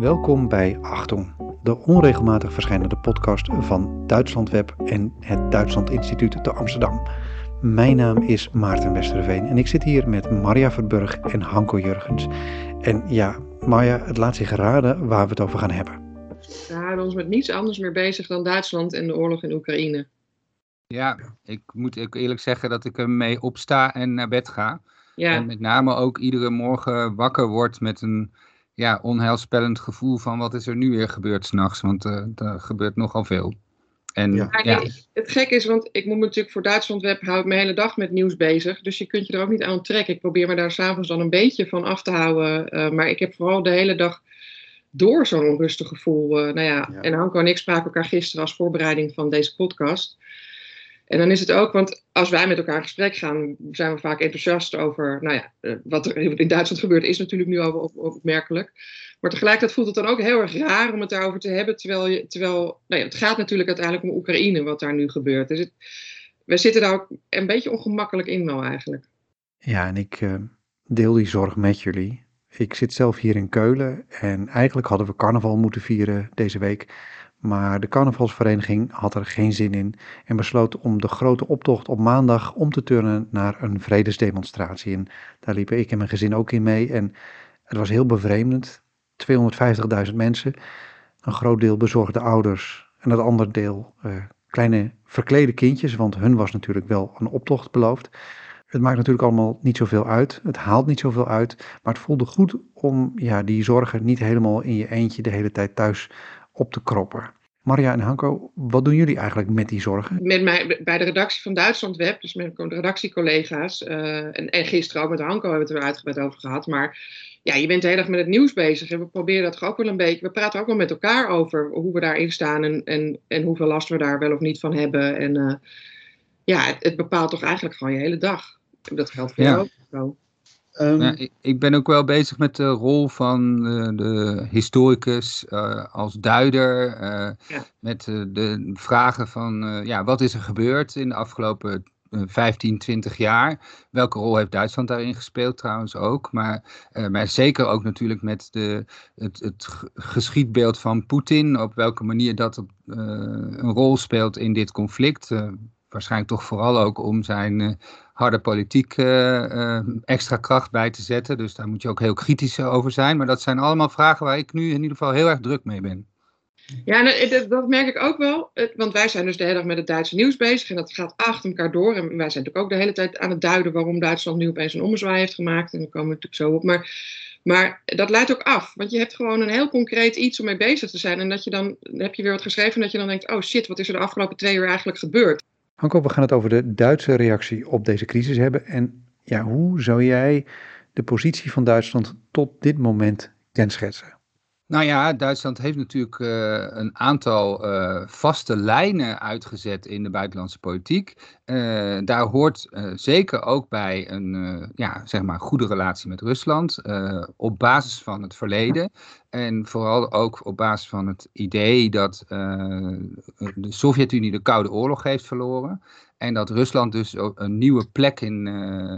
Welkom bij Achtung, de onregelmatig verschijnende podcast van Duitslandweb en het Duitsland Instituut te Amsterdam. Mijn naam is Maarten Westerveen en ik zit hier met Marja Verburg en Hanko Jurgens. En ja, Marja, het laat zich raden waar we het over gaan hebben. We houden ons met niets anders meer bezig dan Duitsland en de oorlog in Oekraïne. Ja, ik moet ook eerlijk zeggen dat ik ermee opsta en naar bed ga. Ja. En met name ook iedere morgen wakker word met een ja, onheilspellend gevoel van wat is er nu weer gebeurd s'nachts. Want uh, er gebeurt nogal veel. En, Ja. Maar ja. nee, het gek is, want ik moet me natuurlijk voor Duitsland Web hou ik me de hele dag met nieuws bezig. Dus je kunt je er ook niet aan trekken. Ik probeer me daar s'avonds dan een beetje van af te houden. eh, maar ik heb vooral de hele dag door zo'n onrustig gevoel. eh, nou ja, Ja. en Hanko en ik spraken elkaar gisteren als voorbereiding van deze podcast. En dan is het ook, want als wij met elkaar in gesprek gaan, zijn we vaak enthousiast over, nou ja, eh, wat er in Duitsland gebeurt is natuurlijk nu al op- op- opmerkelijk. Maar tegelijkertijd voelt het dan ook heel erg raar om het daarover te hebben, terwijl, je, terwijl nou ja, het gaat natuurlijk uiteindelijk om Oekraïne, wat daar nu gebeurt. Dus het, we zitten daar ook een beetje ongemakkelijk in wel eigenlijk. Ja, en ik eh, deel die zorg met jullie. Ik zit zelf hier in Keulen en eigenlijk hadden we carnaval moeten vieren deze week. Maar de carnavalsvereniging had er geen zin in en besloot om de grote optocht op maandag om te turnen naar een vredesdemonstratie. En daar liepen ik en mijn gezin ook in mee en het was heel bevreemdend. 250.000 mensen, een groot deel bezorgde ouders en het andere deel eh, kleine verklede kindjes, want hun was natuurlijk wel een optocht beloofd. Het maakt natuurlijk allemaal niet zoveel uit. Het haalt niet zoveel uit. Maar het voelde goed om ja, die zorgen niet helemaal in je eentje de hele tijd thuis op te kroppen. Maria en Hanko, wat doen jullie eigenlijk met die zorgen? Met mij, bij de redactie van Duitsland Web, dus met de redactiecollega's, eh, en, en gisteren ook met Hanko hebben we het er uitgebreid over gehad. Maar ja, je bent de hele dag met het nieuws bezig en we proberen dat ook wel een beetje. We praten ook wel met elkaar over hoe we daarin staan en, en, en hoeveel last we daar wel of niet van hebben. En eh, ja, het, het bepaalt toch eigenlijk gewoon je hele dag. Dat geldt voor Ja. jou ook zo. Ehm, Ja, ik, ik ben ook wel bezig met de rol van eh, de historicus eh, als duider. eh, Ja. Met de vragen van ja, wat is er gebeurd in de afgelopen eh, 15, 20 jaar. Welke rol heeft Duitsland daarin gespeeld trouwens ook. Maar, maar zeker ook natuurlijk met de, het, het geschiedbeeld van Poetin. Op welke manier dat op, een rol speelt in dit conflict. Waarschijnlijk toch vooral ook om zijn harde politiek eh, eh, extra kracht bij te zetten. Dus daar moet je ook heel kritisch over zijn. Maar dat zijn allemaal vragen waar ik nu in ieder geval heel erg druk mee ben. Ja, dat- merk ik ook wel. Want wij zijn dus de hele dag met het Duitse nieuws bezig. En dat gaat achter elkaar door. En wij zijn natuurlijk ook de hele tijd aan het duiden waarom Duitsland nu opeens een ommezwaai heeft gemaakt. En daar komen we natuurlijk zo op. Maar, maar dat leidt ook af. Want je hebt gewoon een heel concreet iets om mee bezig te zijn. En dat je dan, dan heb je weer wat geschreven. En dat je dan denkt: oh shit, wat is er de afgelopen twee uur eigenlijk gebeurd? Hanko, we gaan het over de Duitse reactie op deze crisis hebben. En ja, hoe zou jij de positie van Duitsland tot dit moment kenschetsen? Nou ja, Duitsland heeft natuurlijk eh, een aantal eh, vaste lijnen uitgezet in de buitenlandse politiek. Eh, daar hoort eh, zeker ook bij een eh, ja, zeg maar goede relatie met Rusland, op basis van het verleden. En vooral ook op basis van het idee dat de Sovjet-Unie de Koude Oorlog heeft verloren. En dat Rusland dus een nieuwe plek in,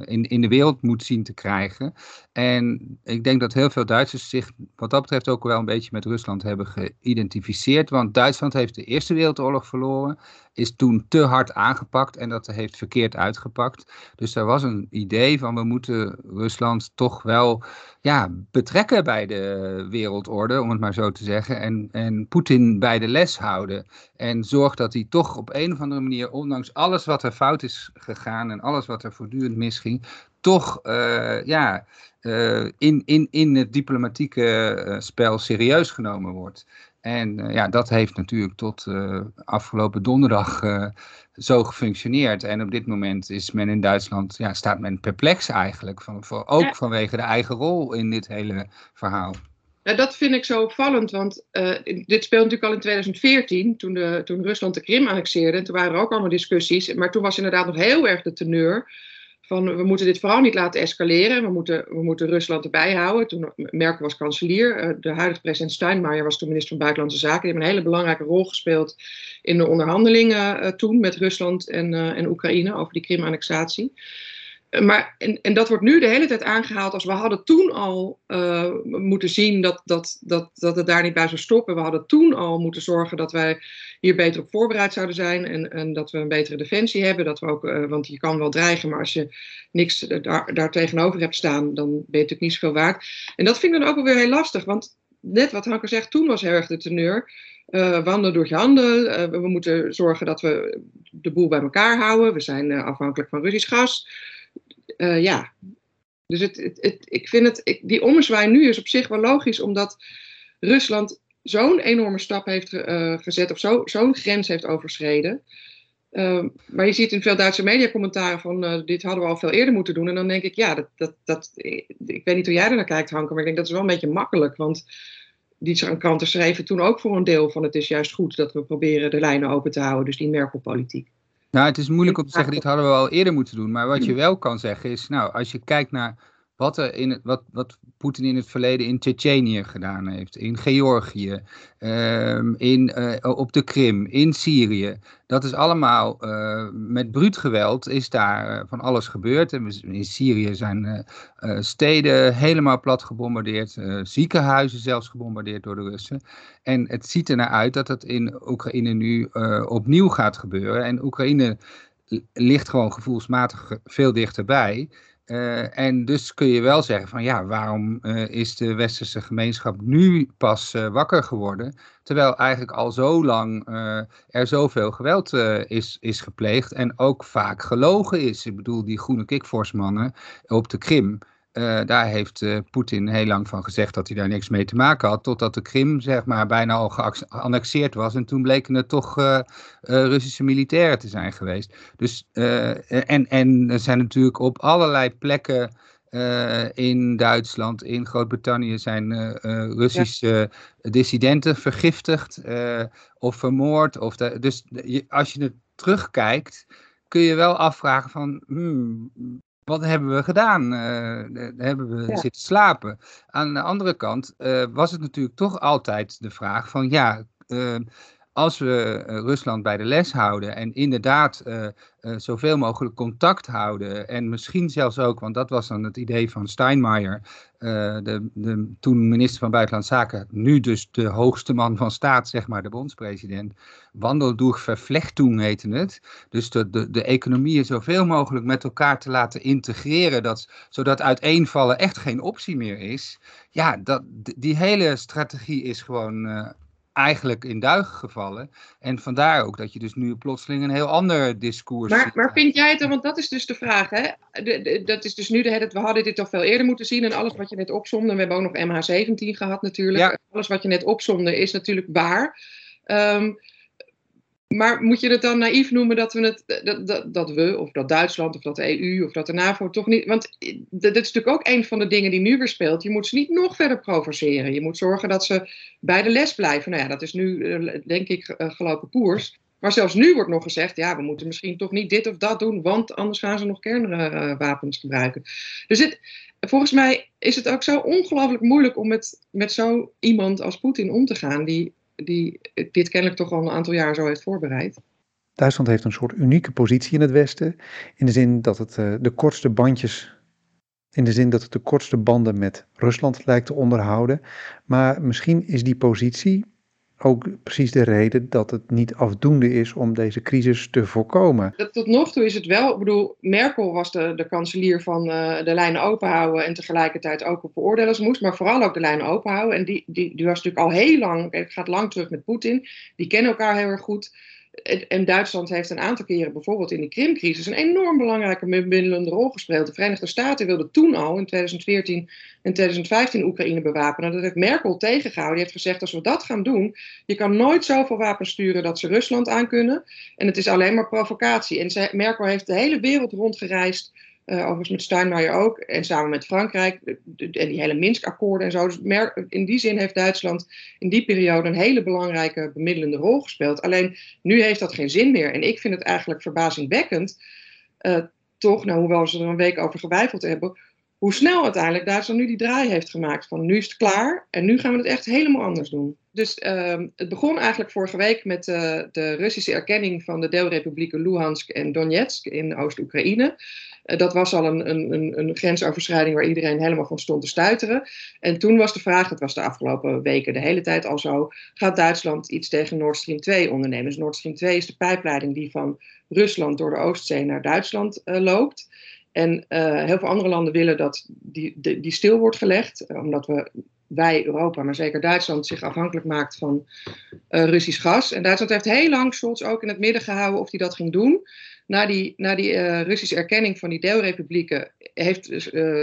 in, in de wereld moet zien te krijgen. En ik denk dat heel veel Duitsers zich wat dat betreft ook wel een beetje met Rusland hebben geïdentificeerd. Want Duitsland heeft de Eerste Wereldoorlog verloren, is toen te hard aangepakt en dat heeft verkeerd uitgepakt. Dus er was een idee van we moeten Rusland toch wel ja, betrekken bij de wereldorde, om het maar zo te zeggen. En, en Poetin bij de les houden. En zorg dat hij toch op een of andere manier, ondanks alles wat er fout is gegaan en alles wat er voortdurend misging, toch eh, ja, eh, in, in, in het diplomatieke eh, spel serieus genomen wordt. En eh, ja, dat heeft natuurlijk tot eh, afgelopen donderdag eh, zo gefunctioneerd. En op dit moment is men in Duitsland, ja, staat men perplex eigenlijk. Van, voor, ook Ja. vanwege de eigen rol in dit hele verhaal. Nou, dat vind ik zo opvallend, want dit speelde natuurlijk al in 2014, toen, de, toen Rusland de Krim annexeerde. En toen waren er ook allemaal discussies. Maar toen was inderdaad nog heel erg de teneur we moeten dit vooral niet laten escaleren. We moeten, we moeten Rusland erbij houden. Toen Merkel was kanselier, eh, de huidige president Steinmeier was toen minister van Buitenlandse Zaken. Die hebben een hele belangrijke rol gespeeld in de onderhandelingen eh, toen met Rusland en, eh, en Oekraïne over die Krim-annexatie. Maar, en, en dat wordt nu de hele tijd aangehaald als we hadden toen al uh, moeten zien dat, dat, dat, dat het daar niet bij zou stoppen. We hadden toen al moeten zorgen dat wij hier beter op voorbereid zouden zijn en, en dat we een betere defensie hebben. Dat we ook, uh, want je kan wel dreigen, maar als je niks daar, daar tegenover hebt staan, dan ben je natuurlijk niet zoveel waard. En dat vind ik dan ook wel weer heel lastig, want net wat Hanker zegt, toen was heel erg de teneur. Wandelen door je handen. Uh, we moeten zorgen dat we de boel bij elkaar houden. We zijn afhankelijk van Russisch gas. Ja, dus het, het, ik vind het, die ommezwaai nu is op zich wel logisch, omdat Rusland zo'n enorme stap heeft gezet, of zo'n zo grens heeft overschreden. maar je ziet in veel Duitse mediacommentaren van dit hadden we al veel eerder moeten doen. En dan denk ik, ja, dat, dat, dat, ik weet niet hoe jij er naar kijkt, Hanke, maar ik denk dat is wel een beetje makkelijk. Want die kranten schreven toen ook voor een deel van het is juist goed dat we proberen de lijnen open te houden. Dus die Merkel-politiek. Nou, het is moeilijk om te zeggen, dit hadden we al eerder moeten doen. Maar wat je wel kan zeggen is, nou, als je kijkt naar wat, er in wat, wat Poetin in het verleden in Tsjetsjenië gedaan heeft, in Georgië, um, in, uh, op de Krim, in Syrië. Dat is allemaal uh, met bruut geweld is daar uh, van alles gebeurd. In Syrië zijn steden helemaal plat gebombardeerd, ziekenhuizen zelfs gebombardeerd door de Russen. En het ziet er naar uit dat het in Oekraïne nu opnieuw gaat gebeuren. En Oekraïne ligt gewoon gevoelsmatig veel dichterbij. Uh, en dus kun je wel zeggen van ja, waarom uh, is de westerse gemeenschap nu pas uh, wakker geworden, terwijl eigenlijk al zo lang er zoveel geweld is, is gepleegd en ook vaak gelogen is. Ik bedoel, die groene kikvorsmannen op de Krim, uh, daar heeft uh, Poetin heel lang van gezegd dat hij daar niks mee te maken had, totdat de Krim zeg maar bijna al geannexeerd was en toen bleken het toch uh, Russische militairen te zijn geweest. Dus, en, en er zijn natuurlijk op allerlei plekken in Duitsland, in Groot-Brittannië zijn Russische dissidenten vergiftigd of vermoord. Of dus als je het terugkijkt, kun je wel afvragen van, hmm, wat hebben we gedaan? Uh, hebben we ja. zitten slapen? Aan de andere kant uh, was het natuurlijk toch altijd de vraag van ja, uh, als we Rusland bij de les houden en inderdaad uh, zoveel mogelijk contact houden. En misschien zelfs ook, want dat was dan het idee van Steinmeier, de, de, toen minister van Buitenlandse Zaken, nu dus de hoogste man van staat, zeg maar, de bondspresident. Wandel door vervlechtung heette het. Dus de, de, de economieën zoveel mogelijk met elkaar te laten integreren, dat, zodat uiteenvallen echt geen optie meer is. Ja, dat, die hele strategie is gewoon eigenlijk in duigen gevallen. En vandaar ook dat je dus nu plotseling een heel ander discours maar, ziet. Maar vind jij het dan, want dat is dus de vraag, hè? De, de, dat is dus nu, de, we hadden dit toch veel eerder moeten zien en alles wat je net opzomde, we hebben ook nog MH17 gehad natuurlijk, ja. alles wat je net opzomde is natuurlijk waar. Um, maar moet je het dan naïef noemen dat we het, dat, dat, dat, we, of dat Duitsland, of dat de EU, of dat de NAVO toch niet. Want dat is natuurlijk ook een van de dingen die nu weer speelt. Je moet ze niet nog verder provoceren. Je moet zorgen dat ze bij de les blijven. Nou ja, dat is nu, eh, denk ik, eh, gelopen koers. Maar zelfs nu wordt nog gezegd, ja, we moeten misschien toch niet dit of dat doen, want anders gaan ze nog kernwapens gebruiken. Dus het, volgens mij is het ook zo ongelooflijk moeilijk om met, met zo iemand als Poetin om te gaan, die die dit kennelijk toch al een aantal jaar zo heeft voorbereid. Duitsland heeft een soort unieke positie in het Westen. In de zin dat het uh, de kortste bandjes. In de zin dat het de kortste banden met Rusland lijkt te onderhouden. Maar misschien is die positie ook precies de reden dat het niet afdoende is om deze crisis te voorkomen. Tot nog toe is het wel, ik bedoel, Merkel was de, de kanselier van uh, de lijnen openhouden en tegelijkertijd ook op veroordelen moest, maar vooral ook de lijnen openhouden. En die, die, die was natuurlijk al heel lang, het gaat lang terug met Poetin, die kennen elkaar heel erg goed. En Duitsland heeft een aantal keren, bijvoorbeeld in de Krimcrisis, een enorm belangrijke bemiddelende rol gespeeld. De Verenigde Staten wilden toen al, in 2014 en 2015, Oekraïne bewapenen. Dat heeft Merkel tegengehouden. Die heeft gezegd: als we dat gaan doen, je kan nooit zoveel wapens sturen dat ze Rusland aankunnen. En het is alleen maar provocatie. En Merkel heeft de hele wereld rondgereisd uh, overigens met Steinmeier ook. En samen met Frankrijk. En die hele Minsk-akkoorden en zo. Dus in die zin heeft Duitsland in die periode een hele belangrijke bemiddelende rol gespeeld. Alleen nu heeft dat geen zin meer. En ik vind het eigenlijk verbazingwekkend. Uh, toch, nou, hoewel ze er een week over gewijfeld hebben. Hoe snel uiteindelijk Duitsland nu die draai heeft gemaakt van nu is het klaar en nu gaan we het echt helemaal anders doen. Dus ehm, het begon eigenlijk vorige week met uh, de Russische erkenning van de deelrepublieken Luhansk en Donetsk in Oost-Oekraïne. Uh, dat was al een, een, een, grensoverschrijding waar iedereen helemaal van stond te stuiteren. En toen was de vraag, dat was de afgelopen weken de hele tijd al zo, gaat Duitsland iets tegen Nord Stream 2 ondernemen? Dus Nord Stream 2 is de pijpleiding die van Rusland door de Oostzee naar Duitsland uh, loopt. En uh, heel veel andere landen willen dat die, die, stil wordt gelegd, omdat we, wij, Europa, maar zeker Duitsland, zich afhankelijk maakt van uh, Russisch gas. En Duitsland heeft heel lang Scholz ook in het midden gehouden of hij dat ging doen. Na die, na die Russische erkenning van die deelrepublieken heeft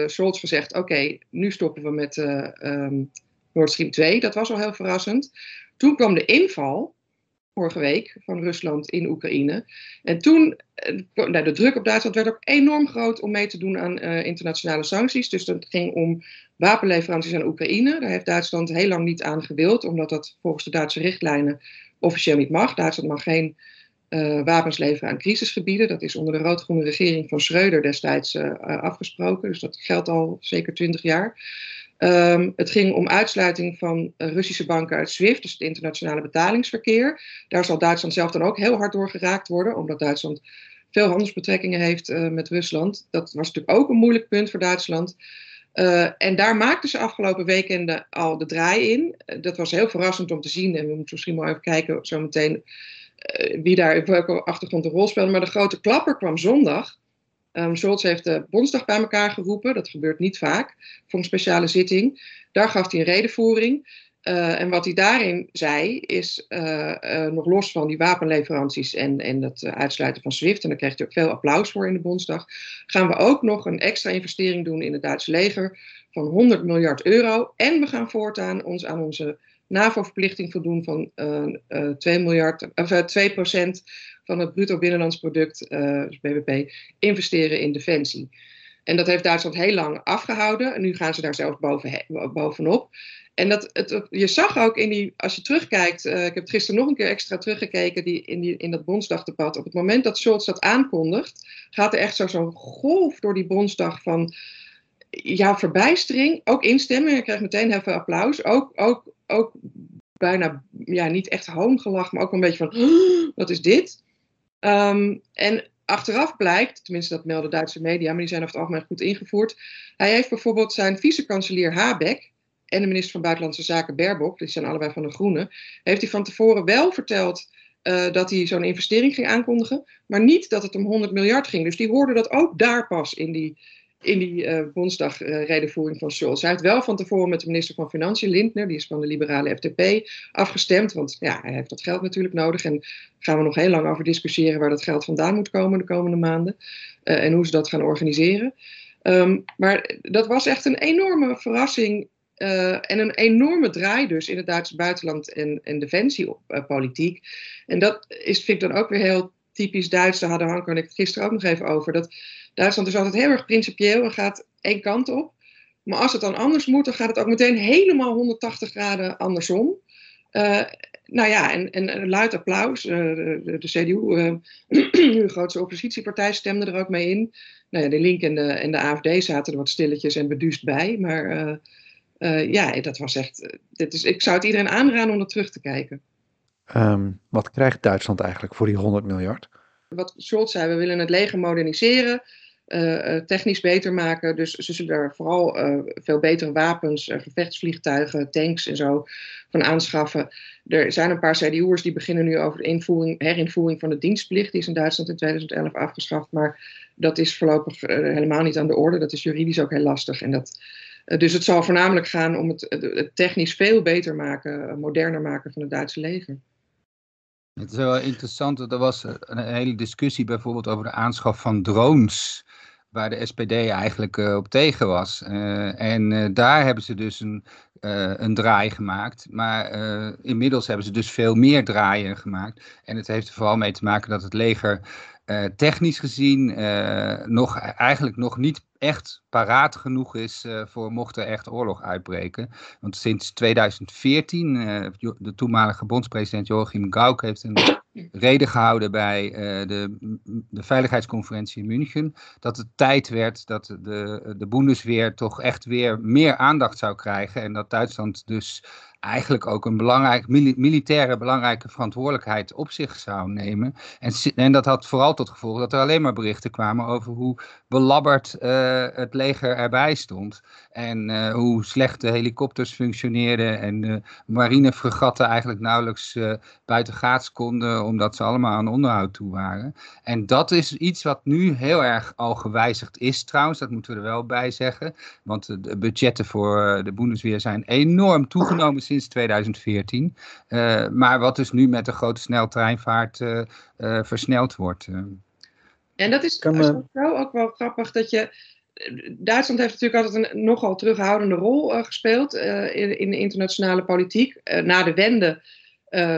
Scholz gezegd: Oké, nu stoppen we met um, Nord Stream 2. Dat was al heel verrassend. Toen kwam de inval vorige week van Rusland in Oekraïne. En toen, nou, de druk op Duitsland werd ook enorm groot om mee te doen aan uh, internationale sancties. Dus dat ging om wapenleveranties aan Oekraïne. Daar heeft Duitsland heel lang niet aan gewild, omdat dat volgens de Duitse richtlijnen officieel niet mag. Duitsland mag geen uh, wapens leveren aan crisisgebieden. Dat is onder de rood-groene regering van Schreuder destijds afgesproken. Dus dat geldt al zeker twintig jaar. Um, het ging om uitsluiting van Russische banken uit SWIFT, dus het internationale betalingsverkeer. Daar zal Duitsland zelf dan ook heel hard door geraakt worden, omdat Duitsland veel handelsbetrekkingen heeft uh, met Rusland. Dat was natuurlijk ook een moeilijk punt voor Duitsland. Uh, en daar maakten ze afgelopen weekenden al de draai in. Dat was heel verrassend om te zien. En we moeten misschien wel even kijken zometeen wie daar op welke achtergrond een rol speelde. Maar de grote klapper kwam zondag. Um, Scholz heeft de Bondsdag bij elkaar geroepen. Dat gebeurt niet vaak voor een speciale zitting. Daar gaf hij een redenvoering. Uh, en wat hij daarin zei, is uh, nog los van die wapenleveranties en, en het uitsluiten van SWIFT, en daar kreeg hij ook veel applaus voor in de Bondsdag, gaan we ook nog een extra investering doen in het Duitse leger van 100 miljard euro. En we gaan voortaan ons aan onze NAVO-verplichting voldoen van 2 miljard, of 2 procent van het bruto binnenlands product, uh, dus BBP, investeren in defensie. En dat heeft Duitsland heel lang afgehouden. En nu gaan ze daar zelfs boven, bovenop. En dat, het, je zag ook in die, als je terugkijkt, uh, ik heb gisteren nog een keer extra teruggekeken die, in, die, in dat Bondsdagdebat. Op het moment dat Scholz dat aankondigt, gaat er echt zo'n golf door die Bondsdag van ja, verbijstering. Ook instemming. Je krijgt meteen veel applaus. Ook, ook, ook bijna, ja, niet echt hoongelach, maar ook een beetje van, wat is dit? Um, en achteraf blijkt, tenminste dat melden Duitse media, maar die zijn over het algemeen goed ingevoerd. Hij heeft bijvoorbeeld zijn vice-kanselier Habeck en de minister van Buitenlandse Zaken Baerbock, die zijn allebei van de Groenen, heeft hij van tevoren wel verteld uh, dat hij zo'n investering ging aankondigen, maar niet dat het om 100 miljard ging. Dus die hoorden dat ook daar pas in die in die uh, Bondsdag-redenvoering uh, van Scholz. Hij heeft wel van tevoren met de minister van Financiën, Lindner, die is van de liberale FDP, afgestemd. Want ja, hij heeft dat geld natuurlijk nodig. En gaan we nog heel lang over discussiëren waar dat geld vandaan moet komen de komende maanden. Uh, en hoe ze dat gaan organiseren. Um, maar dat was echt een enorme verrassing. En een enorme draai dus in het Duitse buitenland en, en defensiepolitiek. En dat is, vind ik dan ook weer heel typisch Duits. Daar hadden Hanko en ik gisteren ook nog even over. Dat Duitsland is altijd heel erg principieel en gaat één kant op. Maar als het dan anders moet, dan gaat het ook meteen helemaal 180 graden andersom. Uh, nou ja, en, en luid applaus. Uh, de, de, CDU, uh, de grootste oppositiepartij, stemde er ook mee in. Nou ja, de Link en de, en de AFD zaten er wat stilletjes en beduust bij. Maar ja, dat was echt. Dit is, ik zou het iedereen aanraden om er terug te kijken. Um, wat krijgt Duitsland eigenlijk voor die 100 miljard? Wat Scholz zei, we willen het leger moderniseren. Uh, technisch beter maken. Dus ze zullen er vooral uh, veel betere wapens, gevechtsvliegtuigen, tanks en zo van aanschaffen. Er zijn een paar CDU'ers die beginnen nu over de invoering, herinvoering van de dienstplicht. Die is in Duitsland in 2011 afgeschaft. Maar dat is voorlopig helemaal niet aan de orde. Dat is juridisch ook heel lastig. En dat, dus het zal voornamelijk gaan om het, het technisch veel beter maken, moderner maken van het Duitse leger. Het is wel interessant, er was een hele discussie bijvoorbeeld over de aanschaf van drones waar de SPD eigenlijk uh, op tegen was. Uh, en uh, daar hebben ze dus een, een draai gemaakt. Maar inmiddels hebben ze dus veel meer draaien gemaakt. En het heeft er vooral mee te maken dat het leger technisch gezien nog, eigenlijk nog niet echt paraat genoeg is uh, voor mocht er echt oorlog uitbreken. Want sinds 2014, uh, de toenmalige bondspresident Joachim Gauck heeft een reden gehouden bij uh, de, de veiligheidsconferentie in München, dat het tijd werd dat de, de Bundesweer toch echt weer meer aandacht zou krijgen en dat Duitsland dus eigenlijk ook een belangrijk, militaire belangrijke verantwoordelijkheid op zich zou nemen. En, en dat had vooral tot gevolg dat er alleen maar berichten kwamen over hoe belabberd uh, het leger erbij stond. En uh, hoe slecht de helikopters functioneerden en de marinefregatten eigenlijk nauwelijks uh, buiten gaats konden, omdat ze allemaal aan onderhoud toe waren. En dat is iets wat nu heel erg al gewijzigd is trouwens, dat moeten we er wel bij zeggen. Want de budgetten voor de Bundesweer zijn enorm toegenomen sinds 2014. Uh, maar wat dus nu met de grote sneltreinvaart uh, uh, versneld wordt. En dat is kan, ook wel grappig dat je. Duitsland heeft natuurlijk altijd een nogal terughoudende rol gespeeld in, in, de internationale politiek. na de wende,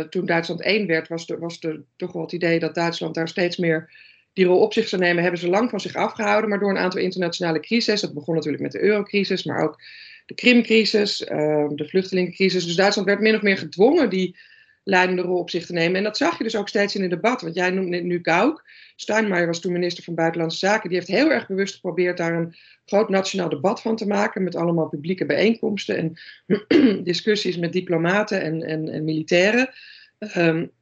toen Duitsland één werd, was er, was toch wel het idee dat Duitsland daar steeds meer die rol op zich zou nemen, hebben ze lang van zich afgehouden. Maar door een aantal internationale crises, dat begon natuurlijk met de eurocrisis, maar ook de Krimcrisis, de vluchtelingencrisis. Dus Duitsland werd min of meer gedwongen die leidende rol op zich te nemen. En dat zag je dus ook steeds in het debat. Want jij noemde nu Gauck. Steinmeier was toen minister van Buitenlandse Zaken. Die heeft heel erg bewust geprobeerd daar een groot nationaal debat van te maken. Met allemaal publieke bijeenkomsten en discussies met diplomaten en, en, en militairen.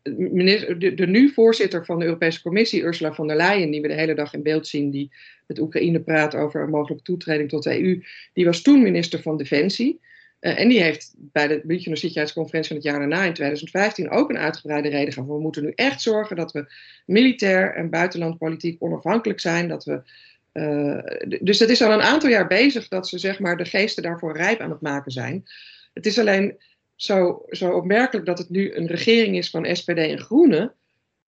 Minister, de, de, nu voorzitter van de Europese Commissie, Ursula von der Leyen, die we de hele dag in beeld zien, die met Oekraïne praat over een mogelijke toetreding tot de EU, die was toen minister van Defensie. Uh, en die heeft bij de Münchener Sicherheidsconferentie van het jaar daarna in 2015 ook een uitgebreide reden gehad. We moeten nu echt zorgen dat we militair en buitenlandpolitiek onafhankelijk zijn. Dat we, uh, dus het is al een aantal jaar bezig dat ze zeg maar, de geesten daarvoor rijp aan het maken zijn. Het is alleen zo, zo opmerkelijk dat het nu een regering is van SPD en Groenen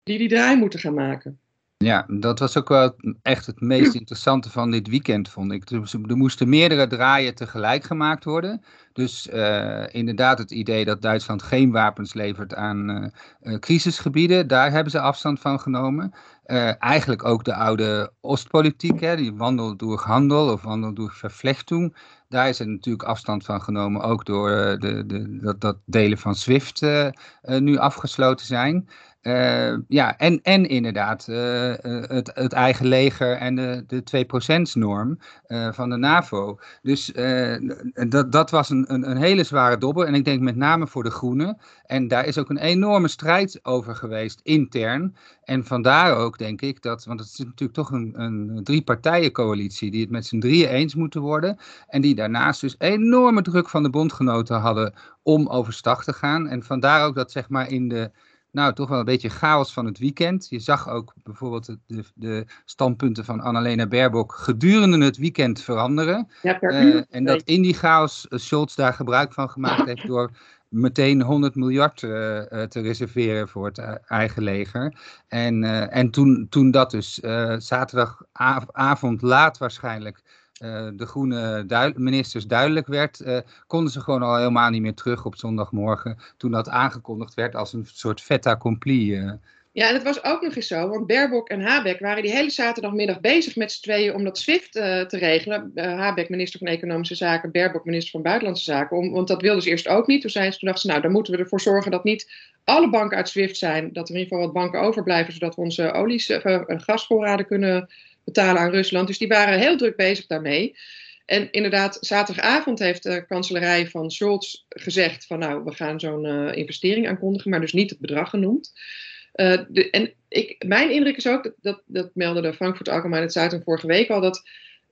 die die draai moeten gaan maken. Ja, dat was ook wel echt het meest interessante van dit weekend, vond ik. Er moesten meerdere draaien tegelijk gemaakt worden. Dus uh, inderdaad het idee dat Duitsland geen wapens levert aan uh, uh, crisisgebieden, daar hebben ze afstand van genomen. eigenlijk ook de oude Oostpolitiek, hè, die wandel door handel of wandel door vervlechting. Daar is er natuurlijk afstand van genomen, ook door de, de, dat, dat delen van SWIFT nu afgesloten zijn. Uh, ja, en, en inderdaad uh, het, het eigen leger en de, de 2%-norm uh, van de NAVO. Dus dat, dat was een, een, een, hele zware dobber. En ik denk met name voor de Groenen. En daar is ook een enorme strijd over geweest, intern. En vandaar ook, denk ik, dat, want het is natuurlijk toch een, een drie-partijen-coalitie die het met z'n drieën eens moeten worden. En die daarnaast dus enorme druk van de bondgenoten hadden om overstag te gaan. En vandaar ook dat, zeg maar, in de nou, toch wel een beetje chaos van het weekend. Je zag ook bijvoorbeeld de, de standpunten van Annalena Baerbock gedurende het weekend veranderen. Ja, uh, en dat in die chaos uh, Scholz daar gebruik van gemaakt heeft door meteen 100 miljard uh, te reserveren voor het eigen leger. En, en toen, toen dat dus zaterdagavond laat waarschijnlijk de groene ministers duidelijk werd, uh, konden ze gewoon al helemaal niet meer terug op zondagmorgen. Toen dat aangekondigd werd als een soort fait accompli. Uh. Ja, en het was ook nog eens zo, want Baerbock en Habeck waren die hele zaterdagmiddag bezig met z'n tweeën om dat SWIFT te regelen. Habeck minister van Economische Zaken, Baerbock minister van Buitenlandse Zaken. Om, want dat wilden ze eerst ook niet. Toen, zijn ze, toen dachten ze, nou dan moeten we ervoor zorgen dat niet alle banken uit SWIFT zijn. Dat er in ieder geval wat banken overblijven, zodat we onze olies en gasvoorraden kunnen betalen aan Rusland. Dus die waren heel druk bezig daarmee. En inderdaad, zaterdagavond heeft de kanselarij van Scholz gezegd van nou, we gaan zo'n uh, investering aankondigen, maar dus niet het bedrag genoemd. Uh, de, en ik, mijn indruk is ook, dat, dat, dat meldde de Frankfurt Allgemeine Zeitung vorige week al, dat,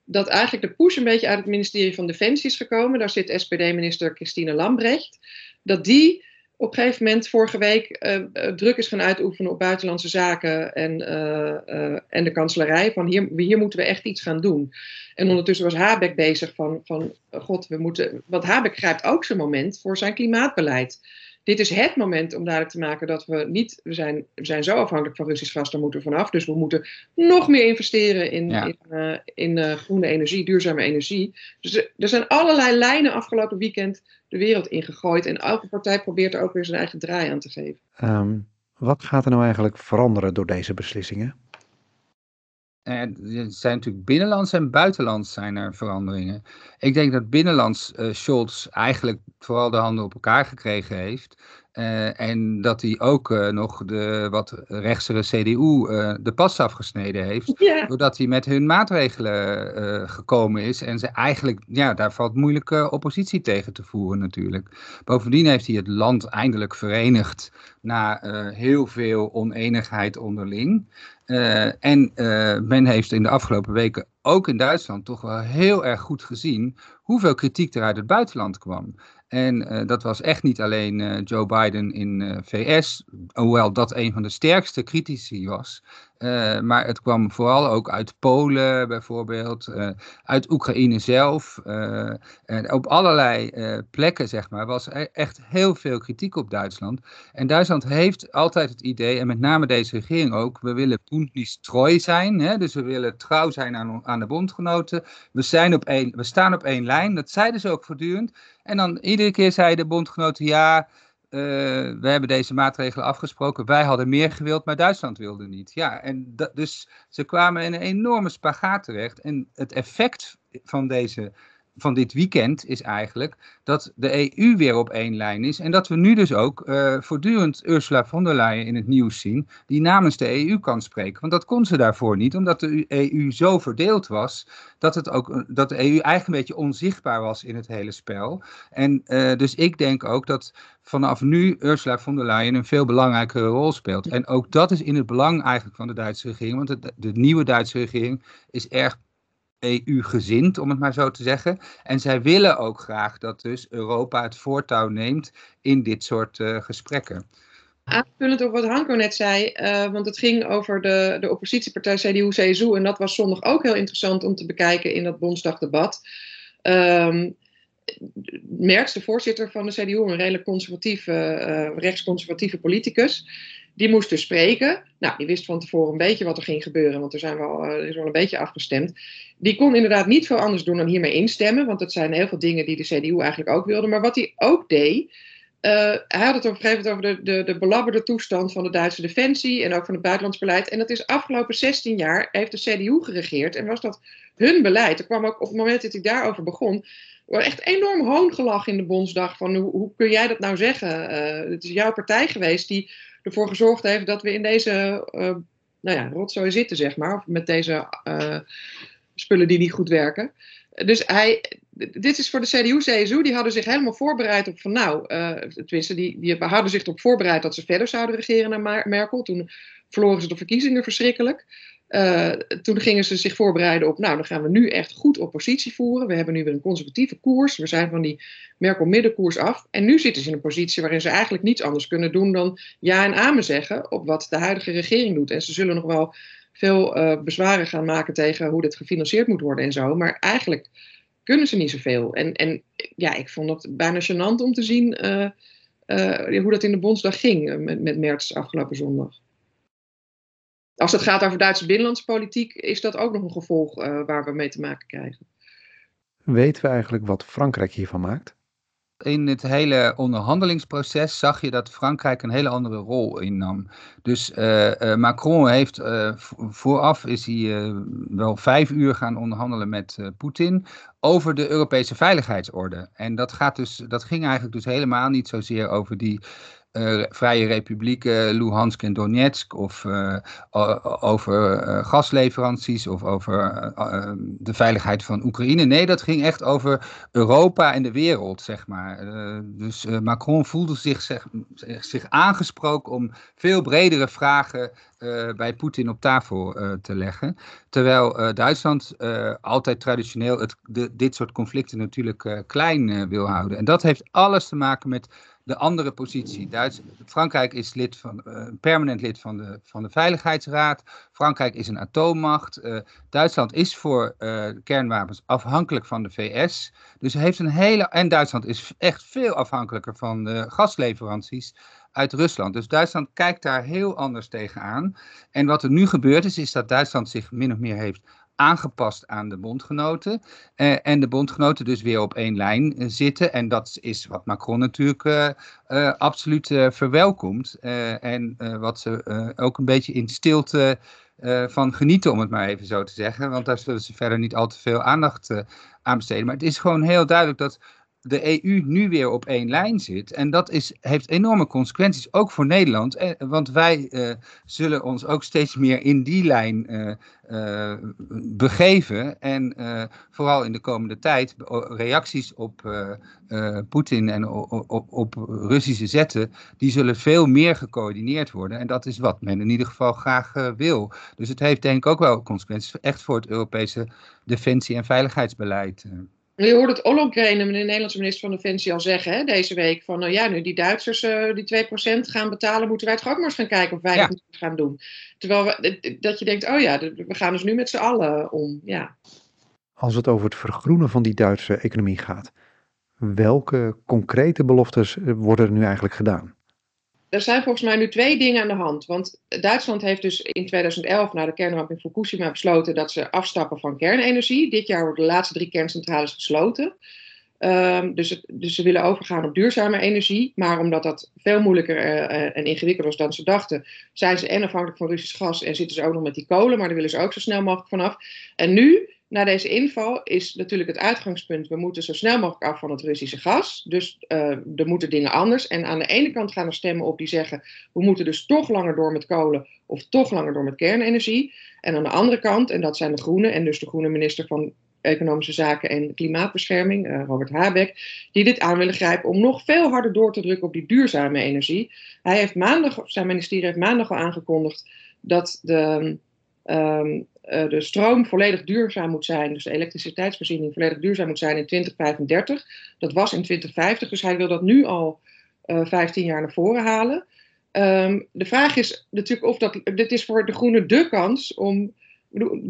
dat eigenlijk de push een beetje uit het ministerie van Defensie is gekomen. Daar zit SPD-minister Christine Lambrecht. Dat die op een gegeven moment vorige week uh, druk is gaan uitoefenen op buitenlandse zaken en, uh, en de kanselarij. Van hier, hier moeten we echt iets gaan doen. En ondertussen was Habeck bezig van, van god, we moeten. Want Habeck grijpt ook zijn moment voor zijn klimaatbeleid dit is het moment om duidelijk te maken dat we niet, we zijn, we zijn zo afhankelijk van Russisch gas, daar moeten we vanaf. Dus we moeten nog meer investeren in, in, uh, in uh, groene energie, duurzame energie. Dus er, zijn allerlei lijnen afgelopen weekend de wereld ingegooid. En elke partij probeert er ook weer zijn eigen draai aan te geven. Um, wat gaat er nou eigenlijk veranderen door deze beslissingen? Er zijn natuurlijk binnenlands en buitenlands zijn er veranderingen. Ik denk dat binnenlands uh, Scholz eigenlijk vooral de handen op elkaar gekregen heeft. Uh, en dat hij ook uh, nog de wat rechtsere CDU uh, de pas afgesneden heeft. Doordat hij met hun maatregelen gekomen is. En ze eigenlijk, ja, daar valt moeilijke oppositie tegen te voeren natuurlijk. Bovendien heeft hij het land eindelijk verenigd na heel veel oneenigheid onderling. en men heeft in de afgelopen weken ook in Duitsland toch wel heel erg goed gezien hoeveel kritiek er uit het buitenland kwam. En uh, dat was echt niet alleen uh, Joe Biden in uh, VS, hoewel dat een van de sterkste critici was. Maar het kwam vooral ook uit Polen bijvoorbeeld, uit Oekraïne zelf. en op allerlei plekken, zeg maar, was er echt heel veel kritiek op Duitsland. En Duitsland heeft altijd het idee, en met name deze regering ook, we willen treu zijn. Hè? Dus we willen trouw zijn aan, aan de bondgenoten. We, zijn op we staan op één lijn, dat zeiden ze ook voortdurend. En dan iedere keer zei de bondgenoten ja, uh, we hebben deze maatregelen afgesproken. Wij hadden meer gewild, maar Duitsland wilde niet. Ja, en dus ze kwamen in een enorme spagaat terecht. En het effect van deze van dit weekend is eigenlijk dat de EU weer op één lijn is. En dat we nu dus ook uh, voortdurend Ursula von der Leyen in het nieuws zien, die namens de EU kan spreken. Want dat kon ze daarvoor niet, omdat de EU zo verdeeld was, dat, het ook, dat de EU eigenlijk een beetje onzichtbaar was in het hele spel. En uh, dus ik denk ook dat vanaf nu Ursula von der Leyen een veel belangrijkere rol speelt. En ook dat is in het belang eigenlijk van de Duitse regering, want de nieuwe Duitse regering is erg EU-gezind, om het maar zo te zeggen. En zij willen ook graag dat dus Europa het voortouw neemt in dit soort uh, gesprekken. Aanvullend op wat Hanko net zei, uh, want het ging over de, de oppositiepartij CDU-CSU en dat was zondag ook heel interessant om te bekijken in dat Bondsdagdebat. Um, Merks, de voorzitter van de CDU, een redelijk conservatieve, uh, rechtsconservatieve politicus, die moest dus spreken. Nou, die wist van tevoren een beetje wat er ging gebeuren, want er, zijn wel, uh, er is wel een beetje afgestemd. Die kon inderdaad niet veel anders doen dan hiermee instemmen, want dat zijn heel veel dingen die de CDU eigenlijk ook wilde. Maar wat hij ook deed, uh, hij had het op een gegeven moment over de, de, de belabberde toestand van de Duitse defensie en ook van het buitenlands beleid. En dat is afgelopen 16 jaar heeft de CDU geregeerd en was dat hun beleid. Er kwam ook op het moment dat hij daarover begon, echt enorm hoongelach in de Bondsdag van hoe, hoe kun jij dat nou zeggen? Uh, het is jouw partij geweest die ervoor gezorgd heeft dat we in deze uh, nou ja, rotzooi zitten, zeg maar. Of met deze uh, spullen die niet goed werken. Dus hij, dit is voor de CDU-CSU, die hadden zich helemaal voorbereid op van nou, uh, tenminste, die, die hadden zich erop voorbereid dat ze verder zouden regeren naar Merkel. Toen verloren ze de verkiezingen verschrikkelijk. Uh, toen gingen ze zich voorbereiden op, nou, dan gaan we nu echt goed oppositie voeren. We hebben nu weer een conservatieve koers. We zijn van die Merkel-middenkoers af. En nu zitten ze in een positie waarin ze eigenlijk niets anders kunnen doen dan ja en amen zeggen op wat de huidige regering doet. En ze zullen nog wel veel uh, bezwaren gaan maken tegen hoe dit gefinancierd moet worden en zo. Maar eigenlijk kunnen ze niet zoveel. En, en ja, ik vond het bijna gênant om te zien uh, hoe dat in de Bondsdag ging met, met Merts afgelopen zondag als het gaat over Duitse binnenlandse politiek, is dat ook nog een gevolg uh, waar we mee te maken krijgen. Weten we eigenlijk wat Frankrijk hiervan maakt? In het hele onderhandelingsproces zag je dat Frankrijk een hele andere rol innam. Dus uh, uh, Macron heeft vooraf is hij wel vijf uur gaan onderhandelen met Poetin over de Europese veiligheidsorde. En dat, gaat dus, dat ging eigenlijk dus helemaal niet zozeer over die Vrije Republieken, Luhansk en Donetsk, of uh, over gasleveranties of over de veiligheid van Oekraïne. Nee, dat ging echt over Europa en de wereld, zeg maar. dus Macron voelde zich, zeg, zich aangesproken om veel bredere vragen bij Poetin op tafel te leggen. Terwijl Duitsland altijd traditioneel het, de, dit soort conflicten natuurlijk klein wil houden. En dat heeft alles te maken met de andere positie. Duits, Frankrijk is lid van, uh, permanent lid van de, van de Veiligheidsraad. Frankrijk is een atoommacht. Uh, Duitsland is voor uh, kernwapens afhankelijk van de VS. Dus heeft een hele. En Duitsland is echt veel afhankelijker van gasleveranties uit Rusland. Dus Duitsland kijkt daar heel anders tegenaan. En wat er nu gebeurd is, is dat Duitsland zich min of meer heeft aangepast aan de bondgenoten. Uh, en de bondgenoten dus weer op één lijn uh, zitten. En dat is wat Macron natuurlijk uh, absoluut verwelkomt. en wat ze ook een beetje in stilte van genieten, om het maar even zo te zeggen. Want daar zullen ze verder niet al te veel aandacht aan besteden. Maar het is gewoon heel duidelijk dat de EU nu weer op één lijn zit. En dat is, heeft enorme consequenties, ook voor Nederland. Eh, want wij uh, zullen ons ook steeds meer in die lijn uh, begeven. En vooral in de komende tijd, reacties op Poetin en op, op, Russische zetten, die zullen veel meer gecoördineerd worden. En dat is wat men in ieder geval graag wil. Dus het heeft denk ik ook wel consequenties, echt voor het Europese defensie- en veiligheidsbeleid. Je hoort het Ollongren, de Nederlandse minister van Defensie, al zeggen hè, deze week. Van nou ja, nu die Duitsers uh, die 2% gaan betalen, moeten wij toch ook maar eens gaan kijken of wij dat gaan doen. Terwijl we, dat je denkt, oh ja, we gaan dus nu met z'n allen om. Ja. Als het over het vergroenen van die Duitse economie gaat, welke concrete beloftes eh, worden er nu eigenlijk gedaan? Er zijn volgens mij nu twee dingen aan de hand. Want Duitsland heeft dus in 2011 na de kernramp in Fukushima besloten dat ze afstappen van kernenergie. Dit jaar worden de laatste drie kerncentrales gesloten. Um, dus, dus, ze willen overgaan op duurzame energie. Maar omdat dat veel moeilijker uh, en ingewikkelder was dan ze dachten, zijn ze en afhankelijk van Russisch gas en zitten ze ook nog met die kolen. Maar daar willen ze ook zo snel mogelijk vanaf. En nu na deze inval is natuurlijk het uitgangspunt: we moeten zo snel mogelijk af van het Russische gas. Dus uh, er moeten dingen anders. En aan de ene kant gaan er stemmen op die zeggen: we moeten dus toch langer door met kolen of toch langer door met kernenergie. En aan de andere kant, en dat zijn de Groenen, en dus de Groene minister van Economische Zaken en Klimaatbescherming, uh, Robert Habeck, die dit aan willen grijpen om nog veel harder door te drukken op die duurzame energie. Hij heeft maandag, zijn ministerie heeft maandag al aangekondigd dat de. Um, uh, de stroom volledig duurzaam moet zijn, dus de elektriciteitsvoorziening volledig duurzaam moet zijn in 2035. Dat was in 2050, dus hij wil dat nu al uh, eh, 15 jaar naar voren halen. Um, de vraag is natuurlijk of dat. Dit is voor de Groenen de kans om.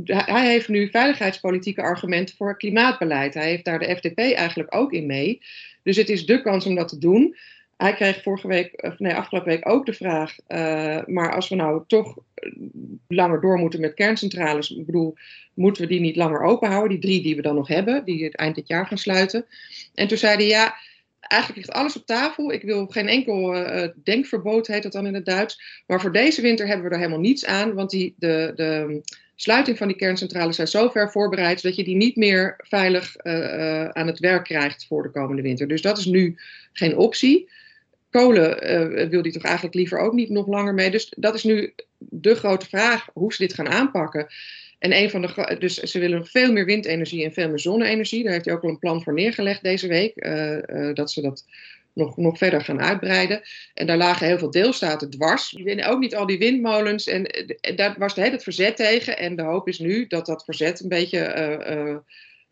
Hij heeft nu veiligheidspolitieke argumenten voor klimaatbeleid. Hij heeft daar de FDP eigenlijk ook in mee. Dus het is de kans om dat te doen. Hij kreeg vorige week, nee, afgelopen week ook de vraag. Uh, maar als we nou toch langer door moeten met kerncentrales, ik bedoel, moeten we die niet langer open houden? Die drie die we dan nog hebben, die het eind dit jaar gaan sluiten. En toen zei hij ja. Eigenlijk ligt alles op tafel. Ik wil geen enkel uh, denkverbod, heet dat dan in het Duits. Maar voor deze winter hebben we er helemaal niets aan. Want die, de, de sluiting van die kerncentrales zijn zo ver voorbereid dat je die niet meer veilig aan het werk krijgt voor de komende winter. Dus dat is nu geen optie kolen uh, wil die toch eigenlijk liever ook niet nog langer mee. Dus dat is nu de grote vraag hoe ze dit gaan aanpakken. En een van de, dus ze willen veel meer windenergie en veel meer zonne-energie. Daar heeft hij ook al een plan voor neergelegd deze week. Uh, uh, dat ze dat nog, nog verder gaan uitbreiden. En daar lagen heel veel deelstaten dwars. Die winnen ook niet al die windmolens. En, daar was het verzet tegen. En de hoop is nu dat dat verzet een beetje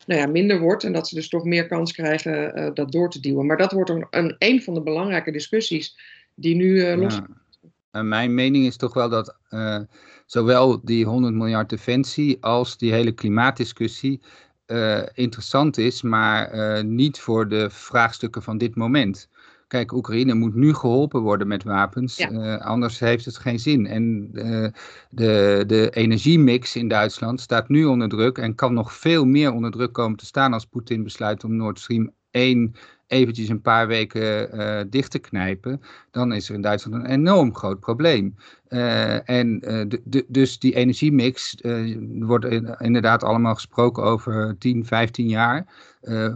nou ja, minder wordt en dat ze dus toch meer kans krijgen uh, dat door te duwen. Maar dat wordt een, een, een van de belangrijke discussies die nu uh, los. Ja. mijn mening is toch wel dat uh, zowel die 100 miljard defensie als die hele klimaatdiscussie interessant is, maar niet voor de vraagstukken van dit moment. Kijk, Oekraïne moet nu geholpen worden met wapens, uh, anders heeft het geen zin. En uh, de, de energiemix in Duitsland staat nu onder druk en kan nog veel meer onder druk komen te staan als Poetin besluit om Nord Stream 1 eventjes een paar weken uh, dicht te knijpen, dan is er in Duitsland een enorm groot probleem. Uh, en uh, de, de, dus die energiemix, er wordt inderdaad allemaal gesproken over 10, 15 jaar,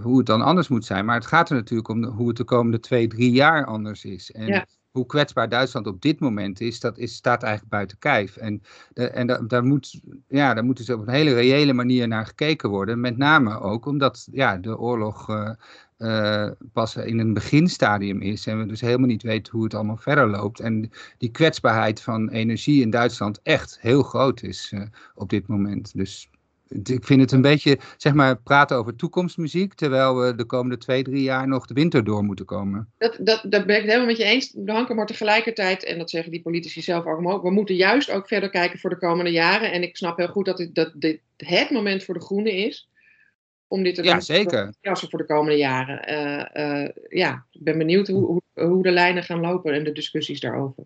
hoe het dan anders moet zijn. Maar het gaat er natuurlijk om hoe het de komende twee, drie jaar anders is. En ja hoe kwetsbaar Duitsland op dit moment is, dat is, staat eigenlijk buiten kijf. En, de, en da, daar, moet, ja, daar moet dus op een hele reële manier naar gekeken worden. Met name ook omdat ja, de oorlog uh, uh, pas in een beginstadium is. En we dus helemaal niet weten hoe het allemaal verder loopt. En die kwetsbaarheid van energie in Duitsland echt heel groot is uh, op dit moment. Dus ik vind het een beetje, zeg maar, praten over toekomstmuziek, terwijl we de komende twee, drie jaar nog de winter door moeten komen. Dat, dat, dat ben ik het helemaal met je eens, Hanke, maar tegelijkertijd, en dat zeggen die politici zelf ook, we moeten juist ook verder kijken voor de komende jaren. En ik snap heel goed dat dit, dat dit het moment voor de groenen is, om dit te ja, zeker. voor de komende jaren. Uh, uh, ja, ik ben benieuwd hoe, hoe, de lijnen gaan lopen en de discussies daarover.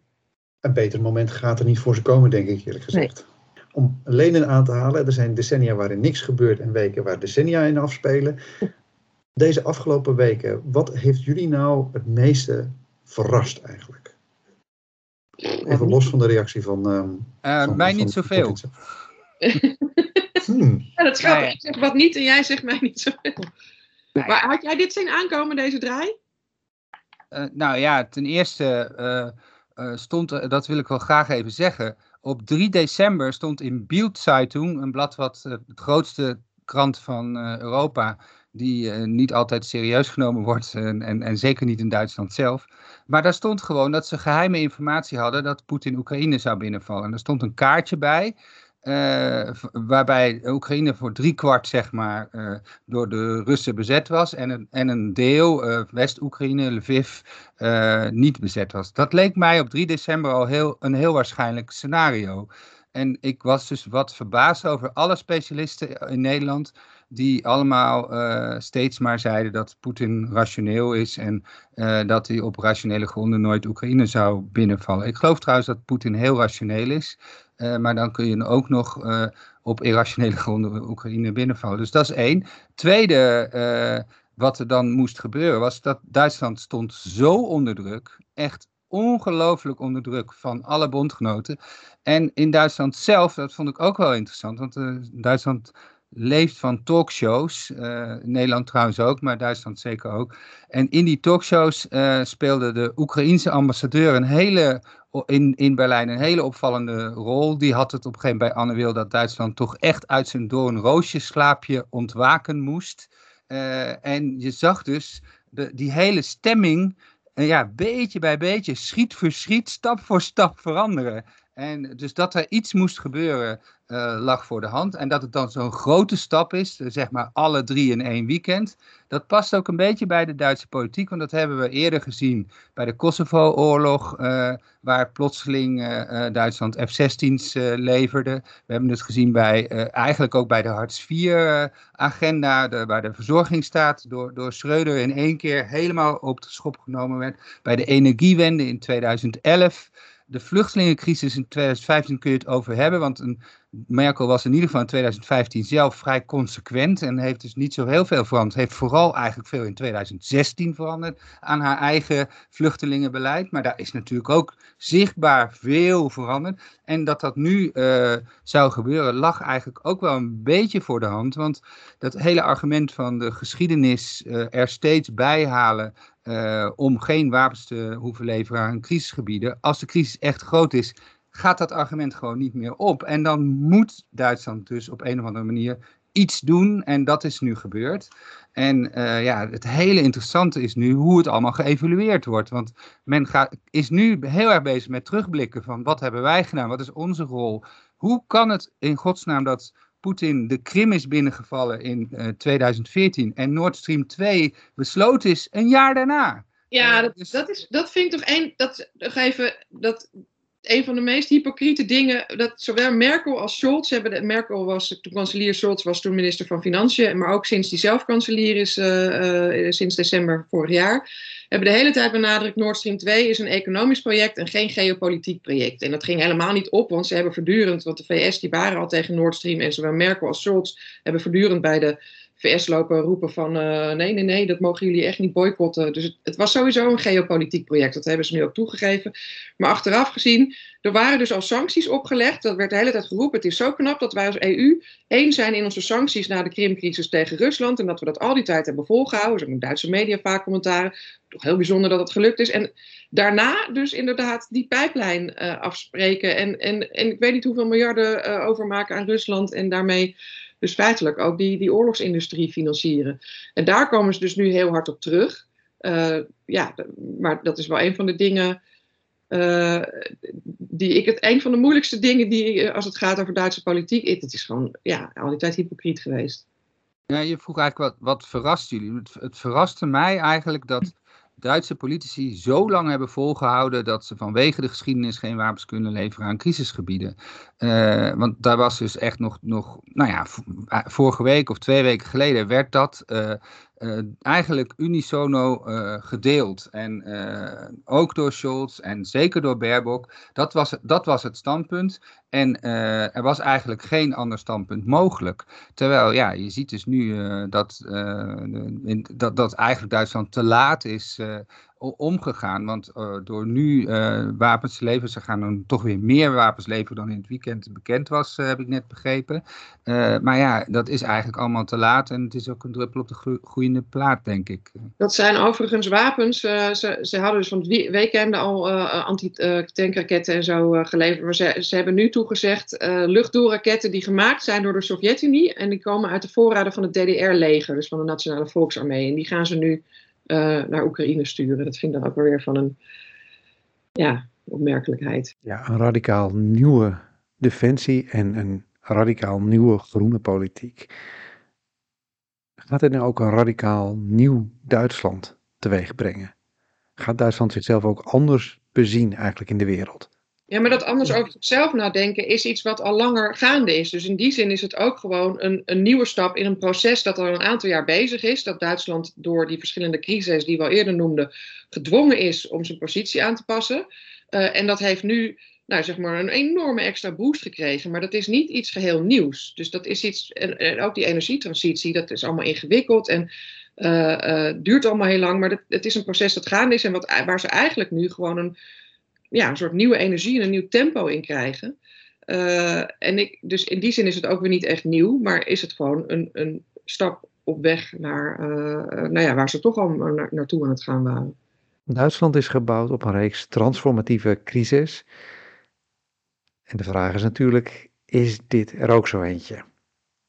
Een beter moment gaat er niet voor ze komen, denk ik eerlijk gezegd. Nee om lenen aan te halen. Er zijn decennia waarin niks gebeurt en weken waar decennia in afspelen. Deze afgelopen weken, wat heeft jullie nou het meeste verrast eigenlijk? Even los van de reactie van... Uh, van mij niet zoveel. hmm. ja, dat is grappig. Ik zeg wat niet en jij zegt mij niet zoveel. Maar had jij dit zien aankomen, deze draai? Uh, nou ja, ten eerste uh, stond, dat wil ik wel graag even zeggen, op 3 december stond in Bild Zeitung, een blad wat het grootste krant van Europa, die niet altijd serieus genomen wordt en, en, en, zeker niet in Duitsland zelf. Maar daar stond gewoon dat ze geheime informatie hadden dat Poetin Oekraïne zou binnenvallen. En er stond een kaartje bij uh, waarbij Oekraïne voor driekwart zeg maar, uh, door de Russen bezet was en een, en een deel, uh, West-Oekraïne, Lviv, niet bezet was. Dat leek mij op 3 december al heel, een heel waarschijnlijk scenario. En ik was dus wat verbaasd over alle specialisten in Nederland die allemaal steeds maar zeiden dat Poetin rationeel is en dat hij op rationele gronden nooit Oekraïne zou binnenvallen. Ik geloof trouwens dat Poetin heel rationeel is. Uh, maar dan kun je ook nog uh, op irrationele gronden Oekraïne binnenvallen. Dus dat is één. Tweede, uh, wat er dan moest gebeuren, was dat Duitsland stond zo onder druk. Echt ongelooflijk onder druk van alle bondgenoten. En in Duitsland zelf, dat vond ik ook wel interessant, want Duitsland leeft van talkshows. Uh, Nederland trouwens ook, maar Duitsland zeker ook. En in die talkshows uh, speelde de Oekraïense ambassadeur een hele, in, in Berlijn een hele opvallende rol. Die had het op een gegeven moment bij Anne Wil dat Duitsland toch echt uit zijn doornroosjeslaapje ontwaken moest. Uh, en je zag dus de, die hele stemming, ja, beetje bij beetje, schiet voor schiet, stap voor stap veranderen. En dus dat er iets moest gebeuren, uh, lag voor de hand. En dat het dan zo'n grote stap is, eh, zeg maar alle drie in één weekend. Dat past ook een beetje bij de Duitse politiek, want dat hebben we eerder gezien bij de Kosovo-oorlog, uh, waar plotseling uh, Duitsland F-16's leverde. We hebben het gezien bij, eigenlijk ook bij de Hartz IV-agenda, waar de verzorgingsstaat door, door Schreuder in één keer helemaal op de schop genomen werd. Bij de energiewende in 2011 de vluchtelingencrisis in 2015 kun je het over hebben, want een, Merkel was in ieder geval in 2015 zelf vrij consequent en heeft dus niet zo heel veel veranderd. Heeft vooral eigenlijk veel in 2016 veranderd aan haar eigen vluchtelingenbeleid, maar daar is natuurlijk ook zichtbaar veel veranderd. En dat dat nu uh, zou gebeuren lag eigenlijk ook wel een beetje voor de hand, want dat hele argument van de geschiedenis uh, er steeds bij halen uh, om geen wapens te hoeven leveren aan crisisgebieden. Als de crisis echt groot is, gaat dat argument gewoon niet meer op. En dan moet Duitsland dus op een of andere manier iets doen. En dat is nu gebeurd. En uh, ja, het hele interessante is nu hoe het allemaal geëvalueerd wordt. Want men gaat, is nu heel erg bezig met terugblikken van wat hebben wij gedaan, wat is onze rol. Hoe kan het in godsnaam dat Poetin de Krim is binnengevallen in uh, eh, 2014 en Nord Stream 2 besloten is een jaar daarna. Ja, uh, dat, dus... dat, is, dat vind ik toch één, dat, even, dat, een van de meest hypocriete dingen, dat zowel Merkel als Scholz hebben, Merkel was toen kanselier, Scholz was toen minister van Financiën, maar ook sinds die zelf kanselier is, uh, sinds december vorig jaar, hebben de hele tijd benadrukt, Nord Stream 2 is een economisch project en geen geopolitiek project. En dat ging helemaal niet op, want ze hebben voortdurend, want de VS die waren al tegen Nord Stream en zowel Merkel als Scholz hebben voortdurend bij de VS lopen roepen van uh, nee, nee, nee, dat mogen jullie echt niet boycotten. Dus het, het, was sowieso een geopolitiek project, dat hebben ze nu ook toegegeven. Maar achteraf gezien, er waren dus al sancties opgelegd. Dat werd de hele tijd geroepen, het is zo knap dat wij als EU één zijn in onze sancties na de Krimcrisis tegen Rusland. En dat we dat al die tijd hebben volgehouden. Er zijn Duitse media vaak commentaren. Toch heel bijzonder dat het gelukt is. En daarna dus inderdaad die pijplijn uh, afspreken. En, en, en ik weet niet hoeveel miljarden uh, overmaken aan Rusland en daarmee dus feitelijk ook die, die oorlogsindustrie financieren. En daar komen ze dus nu heel hard op terug. Uh, ja, maar dat is wel een van de dingen. Uh, die ik het een van de moeilijkste dingen die als het gaat over Duitse politiek. Het is gewoon ja, al die tijd hypocriet geweest. Ja, je vroeg eigenlijk wat, wat verrast jullie? Het, het verraste mij eigenlijk dat Duitse politici zo lang hebben volgehouden dat ze vanwege de geschiedenis geen wapens kunnen leveren aan crisisgebieden. Uh, want daar was dus echt nog, nog, nou ja, eh, vorige week of twee weken geleden werd dat uh, uh, eigenlijk unisono gedeeld. En ook door Scholz en zeker door Baerbock. Dat was, dat was het standpunt. En er was eigenlijk geen ander standpunt mogelijk. Terwijl, ja, je ziet dus nu dat, in, dat, dat eigenlijk Duitsland te laat is omgegaan. Want uh, door nu uh, wapens te leveren, ze gaan dan toch weer meer wapens leveren dan in het weekend bekend was, uh, heb ik net begrepen. maar ja, dat is eigenlijk allemaal te laat en het is ook een druppel op de groeiende plaat, denk ik. Dat zijn overigens wapens. ze, ze hadden dus van het weekend al anti-tankraketten en zo geleverd. Maar ze, ze hebben nu toegezegd luchtdoelraketten die gemaakt zijn door de Sovjet-Unie. En die komen uit de voorraden van het DDR-leger, dus van de Nationale Volksarmee. En die gaan ze nu uh, naar Oekraïne sturen. Dat vind ik dan ook weer van een ja, opmerkelijkheid. Ja, een radicaal nieuwe defensie en een radicaal nieuwe groene politiek. Gaat dit nou ook een radicaal nieuw Duitsland teweeg brengen? Gaat Duitsland zichzelf ook anders bezien eigenlijk in de wereld? Ja, maar dat anders over zichzelf nadenken is iets wat al langer gaande is. Dus in die zin is het ook gewoon een, een nieuwe stap in een proces dat al een aantal jaar bezig is. Dat Duitsland door die verschillende crises die we al eerder noemden, gedwongen is om zijn positie aan te passen. Uh, en dat heeft nu nou, zeg maar een enorme extra boost gekregen. Maar dat is niet iets geheel nieuws. Dus dat is iets, en, en ook die energietransitie, dat is allemaal ingewikkeld en uh, uh, duurt allemaal heel lang. Maar dat, het is een proces dat gaande is en wat, waar ze eigenlijk nu gewoon een ja, een soort nieuwe energie en een nieuw tempo in krijgen. Uh, en ik, dus in die zin is het ook weer niet echt nieuw, maar is het gewoon een, een stap op weg naar uh, nou ja, waar ze toch al na naartoe aan het gaan waren. Duitsland is gebouwd op een reeks transformatieve crisis. En de vraag is natuurlijk, is dit er ook zo eentje?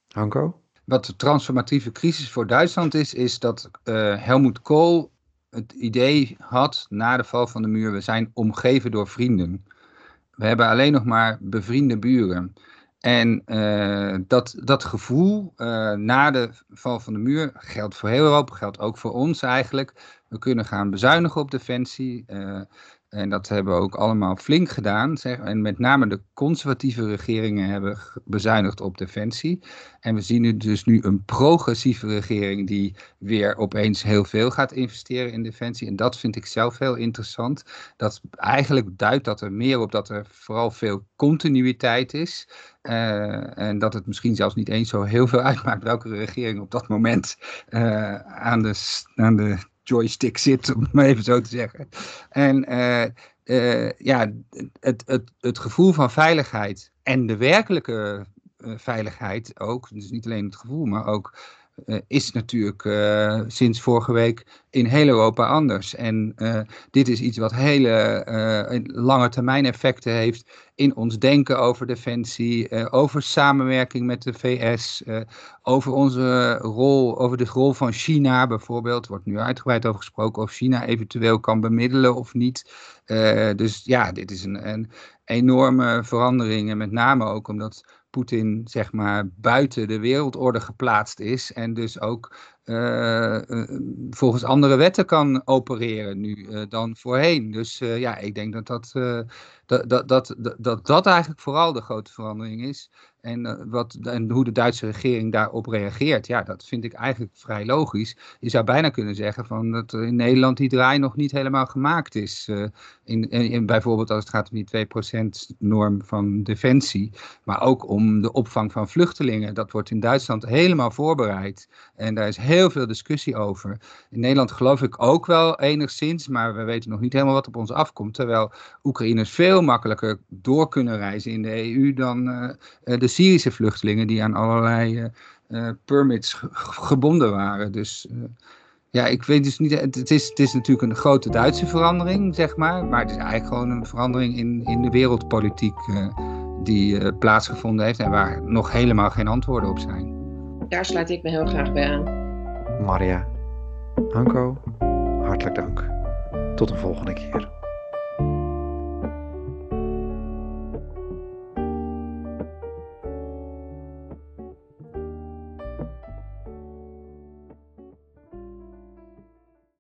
Hanko? Wat de transformatieve crisis voor Duitsland is, is dat uh, Helmut Kohl het idee had na de val van de muur, we zijn omgeven door vrienden. We hebben alleen nog maar bevriende buren. En uh, dat, dat gevoel uh, na de val van de muur geldt voor heel Europa, geldt ook voor ons eigenlijk. We kunnen gaan bezuinigen op defensie. Uh, en dat hebben we ook allemaal flink gedaan. Zeg. En met name de conservatieve regeringen hebben bezuinigd op defensie. En we zien nu dus nu een progressieve regering die weer opeens heel veel gaat investeren in defensie. En dat vind ik zelf heel interessant. Dat eigenlijk duidt dat er meer op dat er vooral veel continuïteit is. Uh, en dat het misschien zelfs niet eens zo heel veel uitmaakt welke regering op dat moment uh, aan, de, aan de joystick zit, om het maar even zo te zeggen. En uh, uh, ja, het, het, het gevoel van veiligheid en de werkelijke uh, veiligheid ook, dus niet alleen het gevoel, maar ook uh, is natuurlijk uh, sinds vorige week in heel Europa anders. En uh, dit is iets wat hele lange termijn effecten heeft in ons denken over defensie, over samenwerking met de VS, over onze rol, over de rol van China bijvoorbeeld. Wordt nu uitgebreid over gesproken of China eventueel kan bemiddelen of niet. dus ja, dit is een, een enorme verandering en met name ook omdat Poetin zeg maar buiten de wereldorde geplaatst is en dus ook uh, volgens andere wetten kan opereren nu uh, dan voorheen. Dus ja, ik denk dat dat, dat, dat, dat, dat dat eigenlijk vooral de grote verandering is. En, uh, wat, en hoe de Duitse regering daarop reageert, ja, dat vind ik eigenlijk vrij logisch. Je zou bijna kunnen zeggen van dat in Nederland die draai nog niet helemaal gemaakt is. Uh, in, bijvoorbeeld als het gaat om die 2% norm van defensie. Maar ook om de opvang van vluchtelingen. Dat wordt in Duitsland helemaal voorbereid. En daar is heel veel discussie over. In Nederland geloof ik ook wel enigszins, maar we weten nog niet helemaal wat op ons afkomt. Terwijl Oekraïners veel makkelijker door kunnen reizen in de EU dan uh, de Syrische vluchtelingen die aan allerlei uh, uh, permits gebonden waren. Dus uh, ja, ik weet dus niet. Het is, het is natuurlijk een grote Duitse verandering, zeg maar. Maar het is eigenlijk gewoon een verandering in, in de wereldpolitiek die plaatsgevonden heeft en waar nog helemaal geen antwoorden op zijn. Daar sluit ik me heel graag bij aan. Maria, Hanko, hartelijk dank. Tot de volgende keer.